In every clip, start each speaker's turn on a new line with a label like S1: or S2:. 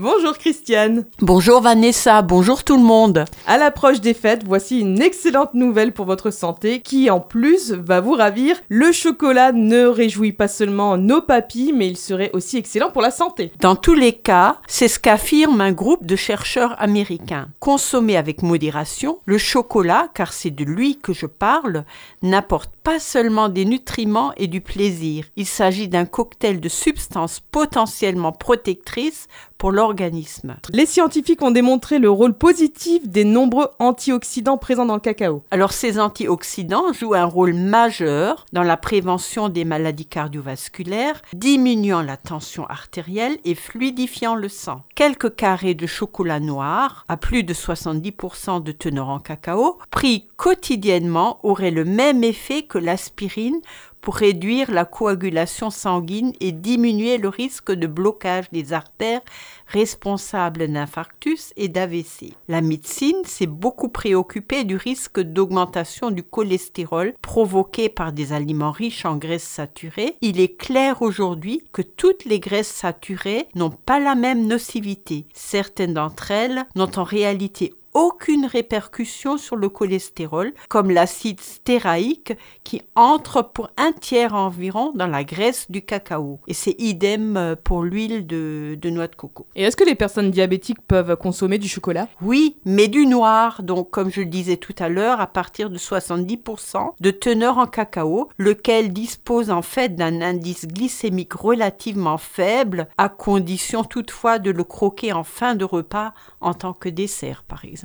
S1: Bonjour Christiane.
S2: Bonjour Vanessa, bonjour tout le monde.
S1: À l'approche des fêtes, voici une excellente nouvelle pour votre santé qui en plus va vous ravir. Le chocolat ne réjouit pas seulement nos papilles, mais il serait aussi excellent pour la santé.
S2: Dans tous les cas, c'est ce qu'affirme un groupe de chercheurs américains. Consommé avec modération, le chocolat, car c'est de lui que je parle, n'apporte pas seulement des nutriments et du plaisir. Il s'agit d'un cocktail de substances potentiellement protectrices pour l'organisme.
S1: Les scientifiques ont démontré le rôle positif des nombreux antioxydants présents dans le cacao.
S2: Alors ces antioxydants jouent un rôle majeur dans la prévention des maladies cardiovasculaires, diminuant la tension artérielle et fluidifiant le sang. Quelques carrés de chocolat noir, à plus de 70% de teneur en cacao, pris quotidiennement auraient le même effet que l'aspirine pour réduire la coagulation sanguine et diminuer le risque de blocage des artères responsables d'infarctus et d'AVC. La médecine s'est beaucoup préoccupée du risque d'augmentation du cholestérol provoqué par des aliments riches en graisses saturées. Il est clair aujourd'hui que toutes les graisses saturées n'ont pas la même nocivité. Certaines d'entre elles n'ont en réalité aucune répercussion sur le cholestérol, comme l'acide stéraïque qui entre pour un tiers environ dans la graisse du cacao. Et c'est idem euh, pour l'huile de, de, noix de coco.
S1: Et est-ce que les personnes diabétiques peuvent consommer du chocolat?
S2: Oui, mais du noir. Donc, comme je le disais tout à l'heure, à partir de 70% de teneur en cacao, lequel dispose en fait d'un indice glycémique relativement faible, à condition toutefois de le croquer en fin de repas en tant que dessert, par exemple.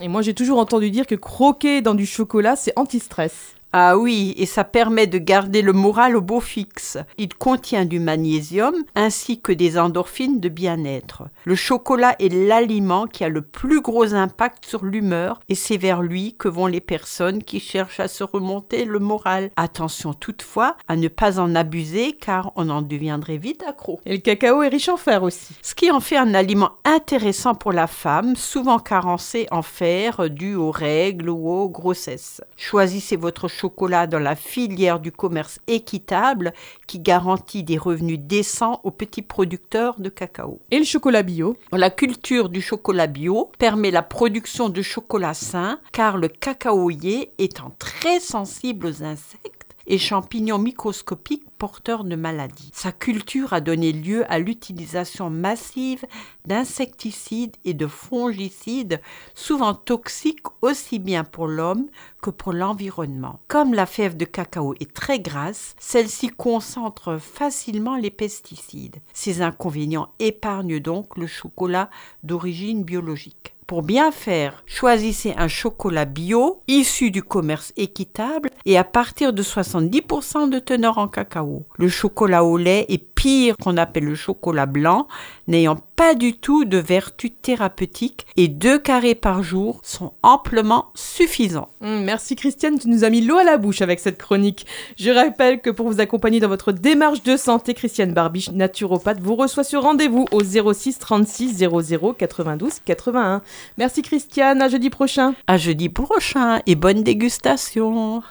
S1: Et moi, j'ai toujours entendu dire que croquer dans du chocolat, c'est anti-stress.
S2: Ah oui, et ça permet de garder le moral au beau fixe. Il contient du magnésium ainsi que des endorphines de bien-être. Le chocolat est l'aliment qui a le plus gros impact sur l'humeur et c'est vers lui que vont les personnes qui cherchent à se remonter le moral. Attention toutefois à ne pas en abuser car on en deviendrait vite accro.
S1: Et le cacao est riche en fer aussi.
S2: Ce qui en fait un aliment intéressant pour la femme, souvent carencé en fer dû aux règles ou aux grossesses. Choisissez votre chocolat dans la filière du commerce équitable qui garantit des revenus décents aux petits producteurs de cacao.
S1: Et le chocolat bio?
S2: La culture du chocolat bio permet la production de chocolat sain car le cacaoyer étant très sensible aux insectes et champignons microscopiques porteurs de maladies. Sa culture a donné lieu à l'utilisation massive d'insecticides et de fongicides, souvent toxiques aussi bien pour l'homme que pour l'environnement. Comme la fève de cacao est très grasse, celle-ci concentre facilement les pesticides. Ces inconvénients épargnent donc le chocolat d'origine biologique. Pour bien faire, choisissez un chocolat bio issu du commerce équitable et à partir de 70% de teneur en cacao. Le chocolat au lait est pire qu'on appelle le chocolat blanc, n'ayant pas du tout de vertu thérapeutique et deux carrés par jour sont amplement suffisants.
S1: Mmh, merci Christiane, tu nous as mis l'eau à la bouche avec cette chronique. Je rappelle que pour vous accompagner dans votre démarche de santé, Christiane Barbiche, naturopathe, vous reçoit ce rendez-vous au 06 36 00 92 81. Merci Christiane, à jeudi prochain.
S2: À jeudi prochain et bonne dégustation.